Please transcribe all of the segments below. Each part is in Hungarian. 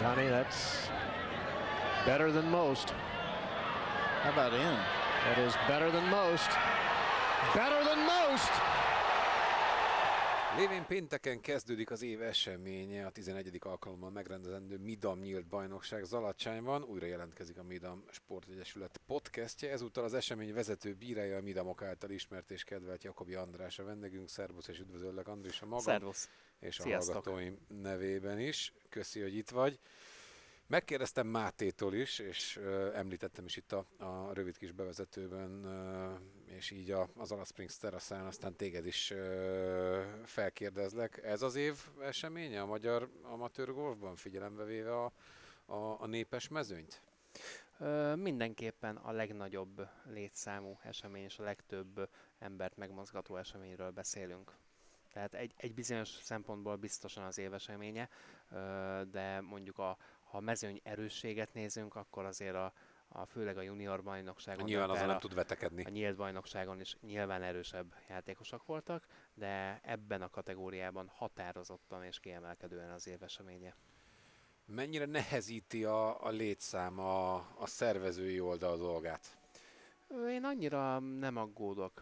Johnny, that's better than most. How about in? That is better than most. Better than most! Lévén pénteken kezdődik az év eseménye, a 11. alkalommal megrendezendő Midam nyílt bajnokság Zalacsányban. Újra jelentkezik a Midam Sportegyesület podcastje. Ezúttal az esemény vezető bírája a Midamok által ismert és kedvelt Jakobi András a vendégünk. Szervusz és üdvözöllek Andris a magam. Szervusz. És a Sziasztok. hallgatóim nevében is. Köszi, hogy itt vagy. Megkérdeztem Mátétól is, és ö, említettem is itt a, a rövid kis bevezetőben, ö, és így a, az Ala Springs teraszán, aztán téged is ö, felkérdezlek. Ez az év eseménye a magyar amatőr golfban, figyelembe véve a, a, a népes mezőnyt? Mindenképpen a legnagyobb létszámú esemény és a legtöbb embert megmozgató eseményről beszélünk. Tehát egy, egy bizonyos szempontból biztosan az éveseménye, de mondjuk a, ha mezőny erősséget nézünk, akkor azért a, a főleg a junior bajnokságon, Nyilván azon nem tud vetekedni. A nyílt bajnokságon is nyilván erősebb játékosok voltak, de ebben a kategóriában határozottan és kiemelkedően az éveseménye. Mennyire nehezíti a, a létszám a, a szervezői oldal dolgát? Én annyira nem aggódok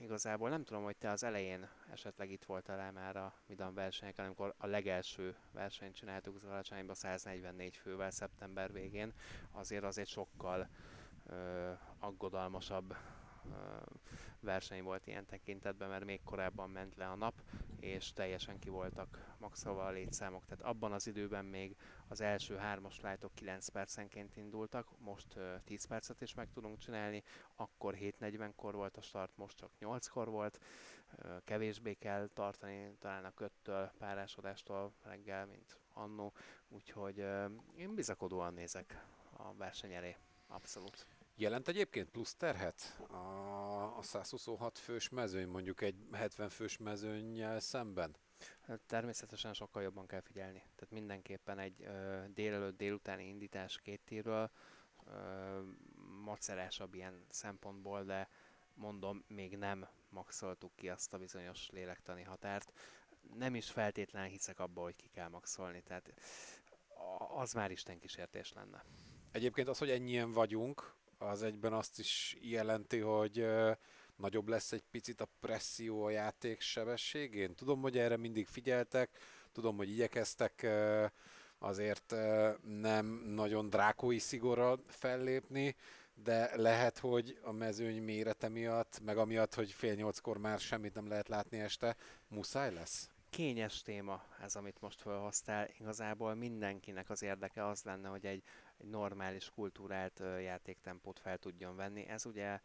igazából. Nem tudom, hogy te az elején esetleg itt voltál már a Midam versenyeken, amikor a legelső versenyt csináltuk Zalacsányba 144 fővel szeptember végén. Azért az egy sokkal ö, aggodalmasabb verseny volt ilyen tekintetben, mert még korábban ment le a nap, és teljesen ki voltak maxolva a létszámok. Tehát abban az időben még az első hármas lájtok 9 percenként indultak, most ö, 10 percet is meg tudunk csinálni, akkor 7.40-kor volt a start, most csak 8-kor volt, kevésbé kell tartani talán a köttől, párásodástól reggel, mint annó, úgyhogy én bizakodóan nézek a verseny elé, abszolút. Jelent egyébként plusz terhet a, a 126 fős mezőny, mondjuk egy 70 fős mezőnnyel szemben? Hát Természetesen sokkal jobban kell figyelni. Tehát mindenképpen egy ö, délelőtt, délutáni indítás két tírről ö, macerásabb ilyen szempontból, de mondom, még nem maxoltuk ki azt a bizonyos lélektani határt. Nem is feltétlenül hiszek abba, hogy ki kell maxolni, tehát az már Isten kísértés lenne. Egyébként az, hogy ennyien vagyunk, az egyben azt is jelenti, hogy nagyobb lesz egy picit a presszió a játék sebességén. Tudom, hogy erre mindig figyeltek, tudom, hogy igyekeztek azért nem nagyon drákói szigorral fellépni, de lehet, hogy a mezőny mérete miatt, meg amiatt, hogy fél nyolckor már semmit nem lehet látni este, muszáj lesz? kényes téma ez, amit most felhoztál. Igazából mindenkinek az érdeke az lenne, hogy egy, egy normális, kultúrált játéktempót fel tudjon venni. Ez ugye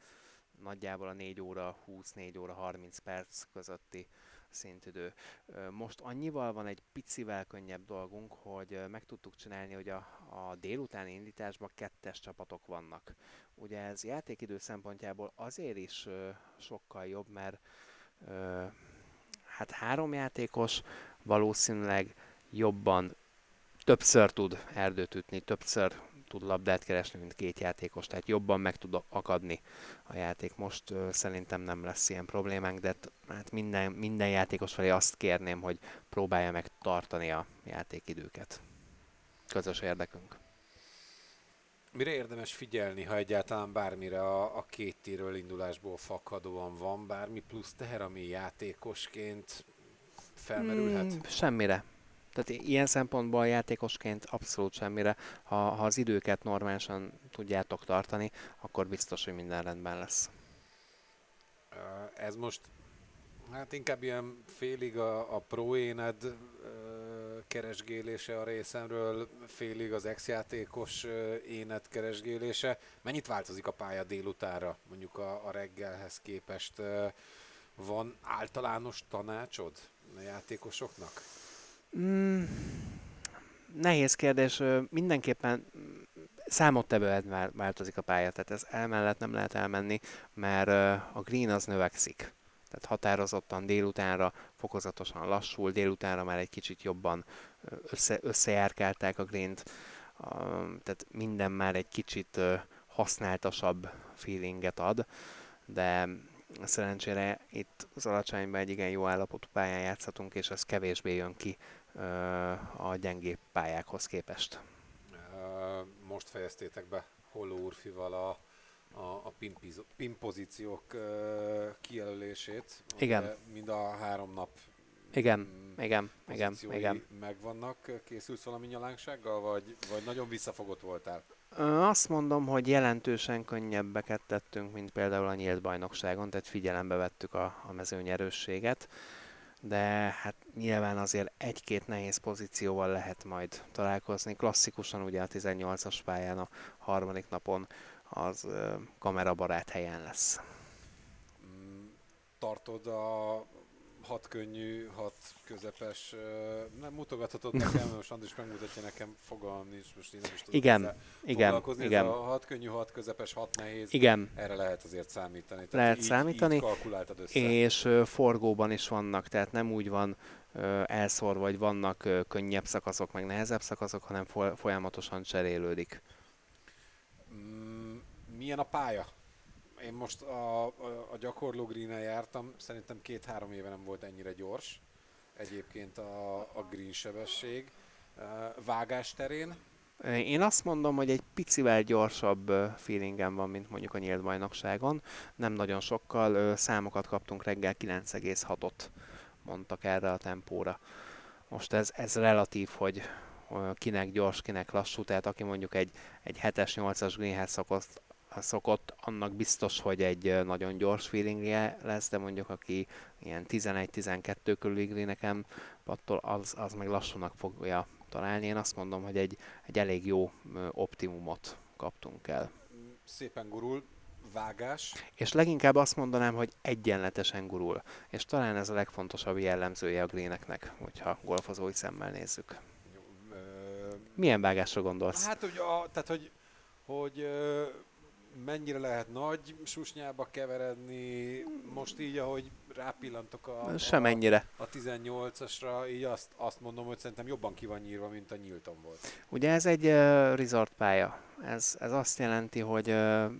nagyjából a 4 óra 20-4 óra 30 perc közötti szintidő. Most annyival van egy picivel könnyebb dolgunk, hogy meg tudtuk csinálni, hogy a, a délutáni indításban kettes csapatok vannak. Ugye ez játékidő szempontjából azért is sokkal jobb, mert hát három játékos valószínűleg jobban többször tud erdőt ütni, többször tud labdát keresni, mint két játékos, tehát jobban meg tud akadni a játék. Most ö, szerintem nem lesz ilyen problémánk, de hát minden, minden játékos felé azt kérném, hogy próbálja meg tartani a játékidőket. Közös érdekünk. Mire érdemes figyelni, ha egyáltalán bármire a, a két tírről indulásból fakadóan van, bármi plusz teher, ami játékosként felmerülhet? Mm, semmire. Tehát ilyen szempontból játékosként abszolút semmire. Ha, ha az időket normálisan tudjátok tartani, akkor biztos, hogy minden rendben lesz. Ez most hát inkább ilyen félig a, a pro-éned keresgélése a részemről, félig az ex-játékos ö, éned keresgélése. Mennyit változik a pálya délutára, mondjuk a, a reggelhez képest? Van általános tanácsod a játékosoknak? Mm, nehéz kérdés. Mindenképpen mm, számottevően vál- változik a pálya, tehát ez emellett nem lehet elmenni, mert a green az növekszik. Tehát határozottan délutánra fokozatosan lassul, délutánra már egy kicsit jobban össze, összejárkálták a greent, tehát minden már egy kicsit használtasabb feelinget ad, de Szerencsére itt az alacsonyban egy igen jó állapotú pályán játszhatunk, és ez kevésbé jön ki a gyengébb pályákhoz képest. Most fejeztétek be Holló Urfival a, a, a pimpiz- pimpozíciók ö, kijelölését. Igen. Mind a három nap Igen, mm, Igen, igen, igen. megvannak. Készülsz valami nyalánksággal, vagy, vagy nagyon visszafogott voltál? Azt mondom, hogy jelentősen könnyebbeket tettünk, mint például a nyílt bajnokságon, tehát figyelembe vettük a, a mezőny erősséget, de hát nyilván azért egy-két nehéz pozícióval lehet majd találkozni. Klasszikusan ugye a 18-as pályán a harmadik napon az kamerabarát helyen lesz. Mm, Tartod a hat könnyű, hat közepes, nem mutogathatod nekem, most Andris megmutatja nekem, fogalmam nincs, most én nem is tudom Igen, Igen, foglalkozni. Ez igen, a hat könnyű, hat közepes, hat nehéz, igen. erre lehet azért számítani. Lehet így, számítani, Így kalkuláltad össze. És forgóban is vannak, tehát nem úgy van elszorva, vagy vannak könnyebb szakaszok, meg nehezebb szakaszok, hanem fo- folyamatosan cserélődik. Mm, milyen a pálya? Én most a, a, a gyakorló green jártam, szerintem két-három éve nem volt ennyire gyors. Egyébként a, a green sebesség. Vágás terén, Én azt mondom, hogy egy picivel gyorsabb feelingem van, mint mondjuk a nyílt bajnokságon. Nem nagyon sokkal, számokat kaptunk reggel 9,6-ot mondtak erre a tempóra. Most ez, ez relatív, hogy kinek gyors, kinek lassú, tehát aki mondjuk egy, egy 7-es, 8-as greenhez szokott, szokott, annak biztos, hogy egy nagyon gyors feelingje lesz, de mondjuk aki ilyen 11-12 körüli greeneken pattol, az, az meg lassúnak fogja találni. Én azt mondom, hogy egy, egy elég jó optimumot kaptunk el. szépen gurul, vágás. És leginkább azt mondanám, hogy egyenletesen gurul. És talán ez a legfontosabb jellemzője a greeneknek, hogyha golfozói szemmel nézzük. Milyen vágásra gondolsz? Hát, hogy, a, tehát, hogy, hogy mennyire lehet nagy susnyába keveredni, most így, ahogy rápillantok a, a, Semennyire. a 18-asra, így azt, azt mondom, hogy szerintem jobban ki van nyírva, mint a Nyílton volt. Ugye ez egy uh, resort pálya. Ez, ez azt jelenti, hogy uh,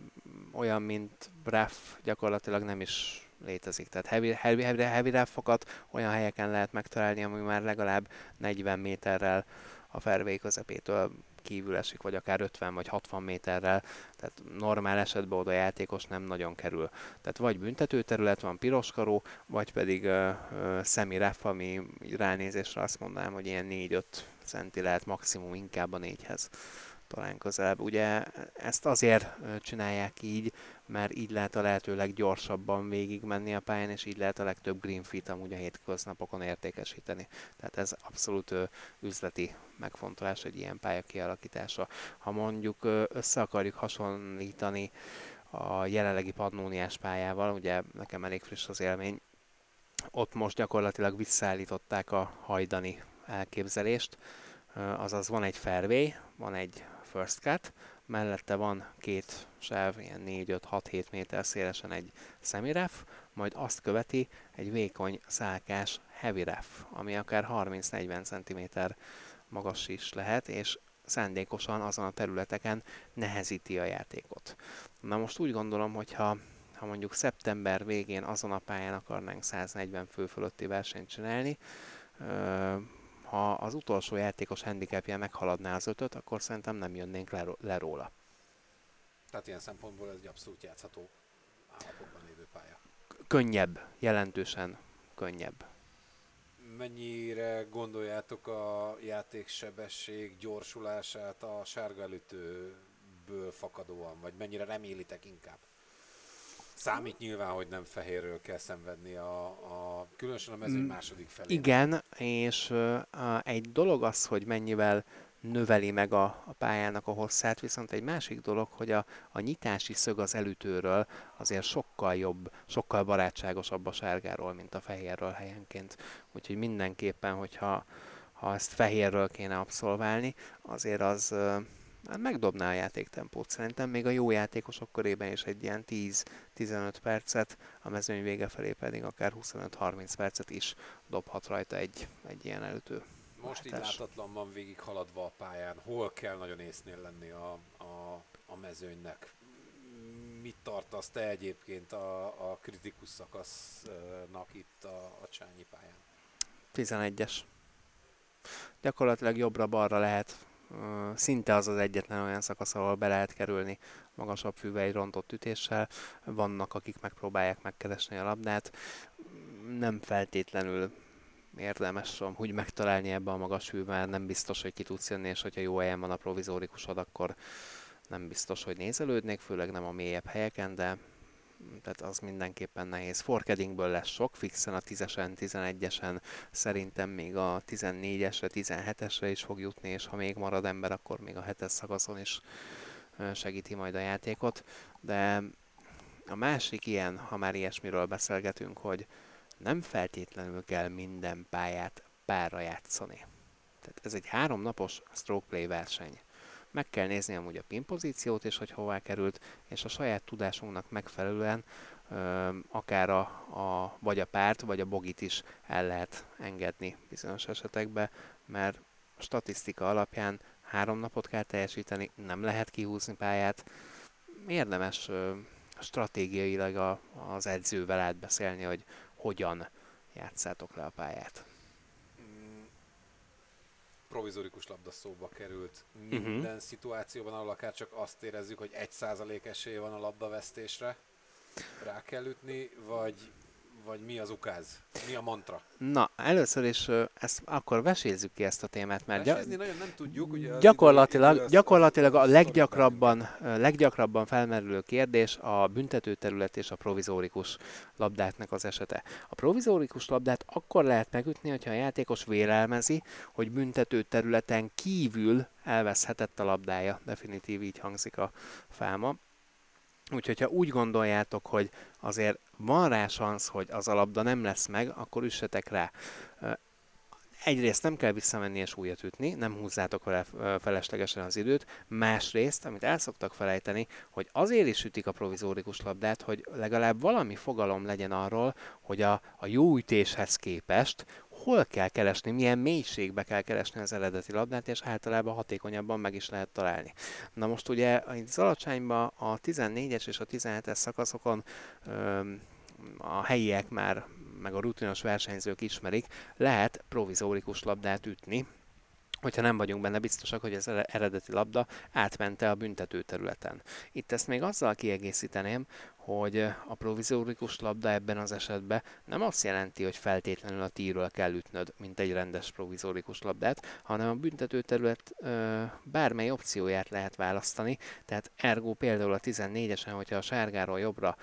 olyan, mint RAF gyakorlatilag nem is létezik. Tehát heavy, heavy, heavy, heavy RAF-okat olyan helyeken lehet megtalálni, ami már legalább 40 méterrel a fairway közepétől kívül esik, vagy akár 50 vagy 60 méterrel, tehát normál esetben oda játékos nem nagyon kerül. Tehát vagy büntetőterület van, piroskaró, vagy pedig semi ref, ami ránézésre azt mondanám, hogy ilyen 4-5 centi lehet maximum inkább a négyhez talán közelebb. Ugye ezt azért csinálják így, mert így lehet a lehető leggyorsabban végigmenni a pályán, és így lehet a legtöbb green fit amúgy a hétköznapokon értékesíteni. Tehát ez abszolút üzleti megfontolás egy ilyen pálya kialakítása. Ha mondjuk össze akarjuk hasonlítani a jelenlegi Pannóniás pályával, ugye nekem elég friss az élmény, ott most gyakorlatilag visszaállították a hajdani elképzelést, azaz van egy fairway, van egy first cut, mellette van két sáv, ilyen 4-5-6-7 méter szélesen egy semi-ref, majd azt követi egy vékony szálkás heavy ref, ami akár 30-40 cm magas is lehet, és szándékosan azon a területeken nehezíti a játékot. Na most úgy gondolom, hogy ha, ha mondjuk szeptember végén azon a pályán akarnánk 140 fő fölötti versenyt csinálni, ha az utolsó játékos handicapje meghaladná az ötöt, akkor szerintem nem jönnénk le, le róla. Tehát ilyen szempontból ez egy abszolút játszható állapotban lévő pálya. Könnyebb, jelentősen könnyebb. Mennyire gondoljátok a játéksebesség gyorsulását a sárga előtőből fakadóan, vagy mennyire remélitek inkább? Számít nyilván, hogy nem fehérről kell szenvedni a, a különösen a mezőny Mm, második felé. Igen, és a, egy dolog az, hogy mennyivel növeli meg a, a pályának a hosszát, viszont egy másik dolog, hogy a, a nyitási szög az elütőről azért sokkal jobb, sokkal barátságosabb a sárgáról, mint a fehérről helyenként. Úgyhogy mindenképpen, hogyha ha ezt fehérről kéne abszolválni, azért az hát megdobná a játéktempót. Szerintem még a jó játékosok körében is egy ilyen 10-15 percet, a mezőny vége felé pedig akár 25-30 percet is dobhat rajta egy, egy ilyen elütő. Most így Váltás. látatlanban végig haladva a pályán, hol kell nagyon észnél lenni a, a, a mezőnynek? Mit tartasz te egyébként a, a kritikus szakasznak itt a, a Csányi pályán? 11-es. Gyakorlatilag jobbra-balra lehet, szinte az az egyetlen olyan szakasz, ahol be lehet kerülni magasabb egy rontott ütéssel. Vannak, akik megpróbálják megkeresni a labdát. Nem feltétlenül érdemes úgy megtalálni ebbe a magas fűvel, nem biztos, hogy ki tudsz jönni, és hogyha jó helyen van a provizórikusod, akkor nem biztos, hogy nézelődnék, főleg nem a mélyebb helyeken, de tehát az mindenképpen nehéz. Forkedingből lesz sok, fixen a 10-esen, 11-esen, szerintem még a 14-esre, 17-esre is fog jutni, és ha még marad ember, akkor még a 7-es szakaszon is segíti majd a játékot. De a másik ilyen, ha már ilyesmiről beszélgetünk, hogy nem feltétlenül kell minden pályát párra játszani. Tehát ez egy háromnapos stroke play verseny. Meg kell nézni amúgy a pin pozíciót, és hogy hová került, és a saját tudásunknak megfelelően akár a, a, vagy a párt, vagy a bogit is el lehet engedni bizonyos esetekben, mert a statisztika alapján három napot kell teljesíteni, nem lehet kihúzni pályát. Érdemes stratégiailag a, az edzővel átbeszélni, hogy hogyan játszátok le a pályát provizorikus labda szóba került minden uh-huh. szituációban, ahol akár csak azt érezzük, hogy egy százalék esélye van a labdavesztésre, rá kell ütni, vagy vagy mi az ukáz? Mi a mantra? Na, először is ezt akkor vesézzük ki ezt a témát, mert Vesézni nagyon nem tudjuk, ugye gyakorlatilag, gyakorlatilag a leggyakrabban, leggyakrabban felmerülő kérdés a büntetőterület és a provizórikus labdáknak az esete. A provizórikus labdát akkor lehet megütni, hogyha a játékos vélelmezi, hogy büntetőterületen kívül elveszhetett a labdája. Definitív így hangzik a fáma. Úgyhogy ha úgy gondoljátok, hogy azért van rá szansz, hogy az a labda nem lesz meg, akkor üssetek rá. Egyrészt nem kell visszamenni és újat ütni, nem húzzátok vele feleslegesen az időt. Másrészt, amit el szoktak felejteni, hogy azért is ütik a provizórikus labdát, hogy legalább valami fogalom legyen arról, hogy a, a jó ütéshez képest hol kell keresni, milyen mélységbe kell keresni az eredeti labdát, és általában hatékonyabban meg is lehet találni. Na most ugye itt Zalacsányban a 14-es és a 17-es szakaszokon öm, a helyiek már meg a rutinos versenyzők ismerik, lehet provizórikus labdát ütni, hogyha nem vagyunk benne biztosak, hogy az eredeti labda átmente a büntető területen. Itt ezt még azzal kiegészíteném, hogy a provizórikus labda ebben az esetben nem azt jelenti, hogy feltétlenül a tíről kell ütnöd, mint egy rendes provizórikus labdát, hanem a büntető terület bármely opcióját lehet választani, tehát ergo például a 14-esen, hogyha a sárgáról jobbra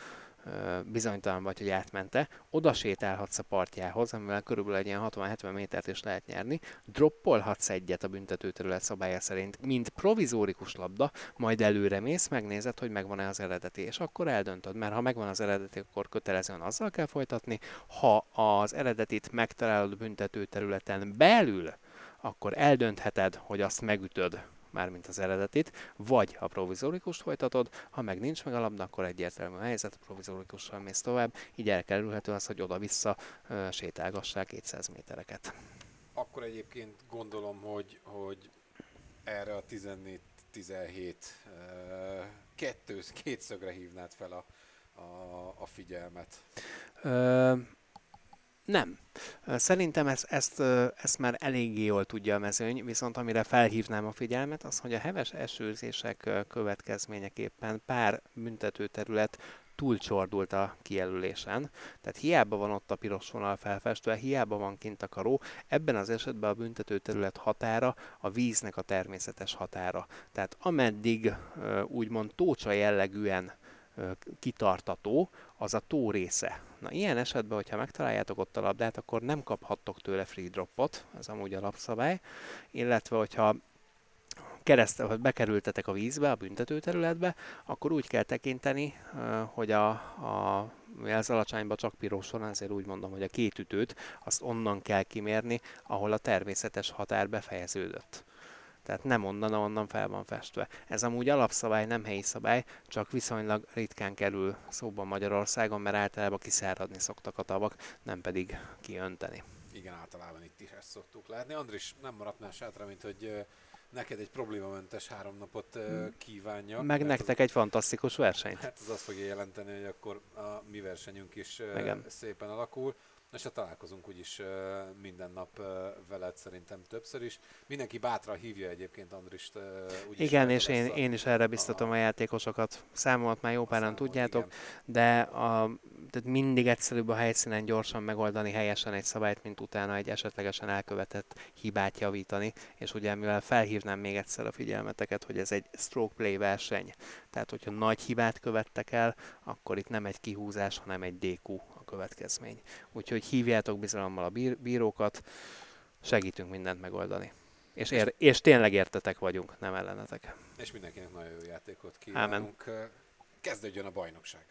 bizonytalan vagy, hogy átmente, oda sétálhatsz a partjához, amivel körülbelül egy ilyen 60-70 métert is lehet nyerni, droppolhatsz egyet a büntetőterület szabálya szerint, mint provizórikus labda, majd előre mész, megnézed, hogy megvan-e az eredeti, és akkor eldöntöd, mert ha megvan az eredeti, akkor kötelezően azzal kell folytatni, ha az eredetit megtalálod büntetőterületen belül, akkor eldöntheted, hogy azt megütöd mármint az eredetit, vagy a provizorikust folytatod, ha meg nincs meg a labda, akkor egyértelmű a helyzet, a provizorikussal mész tovább, így elkerülhető az, hogy oda-vissza sétálgassák 200 métereket. Akkor egyébként gondolom, hogy, hogy erre a 14-17 uh, kettős, két szögre hívnád fel a, a, a figyelmet. Uh, nem. Szerintem ezt, ezt, ezt már eléggé jól tudja a mezőny, viszont amire felhívnám a figyelmet, az, hogy a heves esőzések következményeképpen pár büntetőterület túlcsordult a kijelölésen, tehát hiába van ott a piros vonal felfestve, hiába van kint a karó, ebben az esetben a büntetőterület határa a víznek a természetes határa. Tehát ameddig úgymond tócsa jellegűen kitartató, az a tó része. Na ilyen esetben, hogyha megtaláljátok ott a labdát, akkor nem kaphattok tőle free dropot, ez amúgy a lapszabály, illetve hogyha keresztel, vagy bekerültetek a vízbe, a büntetőterületbe, akkor úgy kell tekinteni, hogy a, a ez alacsányban csak piros van, ezért úgy mondom, hogy a két ütőt azt onnan kell kimérni, ahol a természetes határ befejeződött. Tehát nem onnan, onnan fel van festve. Ez amúgy alapszabály, nem helyi szabály, csak viszonylag ritkán kerül szóba Magyarországon, mert általában kiszáradni szoktak a tavak, nem pedig kiönteni. Igen, általában itt is ezt szoktuk látni. Andris, nem maradt más hátra, mint hogy neked egy problémamentes három napot ö, kívánjak. Meg nektek egy fantasztikus versenyt. Hát ez azt fogja jelenteni, hogy akkor a mi versenyünk is Igen. szépen alakul. És hát találkozunk úgyis minden nap veled szerintem többször is. Mindenki bátran hívja egyébként Andrist. úgyis Igen, és én, a- én is erre biztatom a játékosokat. Számomat már jó a páran tudjátok, igen. de a, tehát mindig egyszerűbb a helyszínen gyorsan megoldani helyesen egy szabályt, mint utána egy esetlegesen elkövetett hibát javítani. És ugye mivel felhívnám még egyszer a figyelmeteket, hogy ez egy stroke play verseny, tehát hogyha nagy hibát követtek el, akkor itt nem egy kihúzás, hanem egy DQ a következmény. Úgyhogy hívjátok bizalommal a bír- bírókat, segítünk mindent megoldani. És, ér- és tényleg értetek vagyunk, nem ellenetek. És mindenkinek nagyon jó játékot kívánunk. Kezdődjön a bajnokság.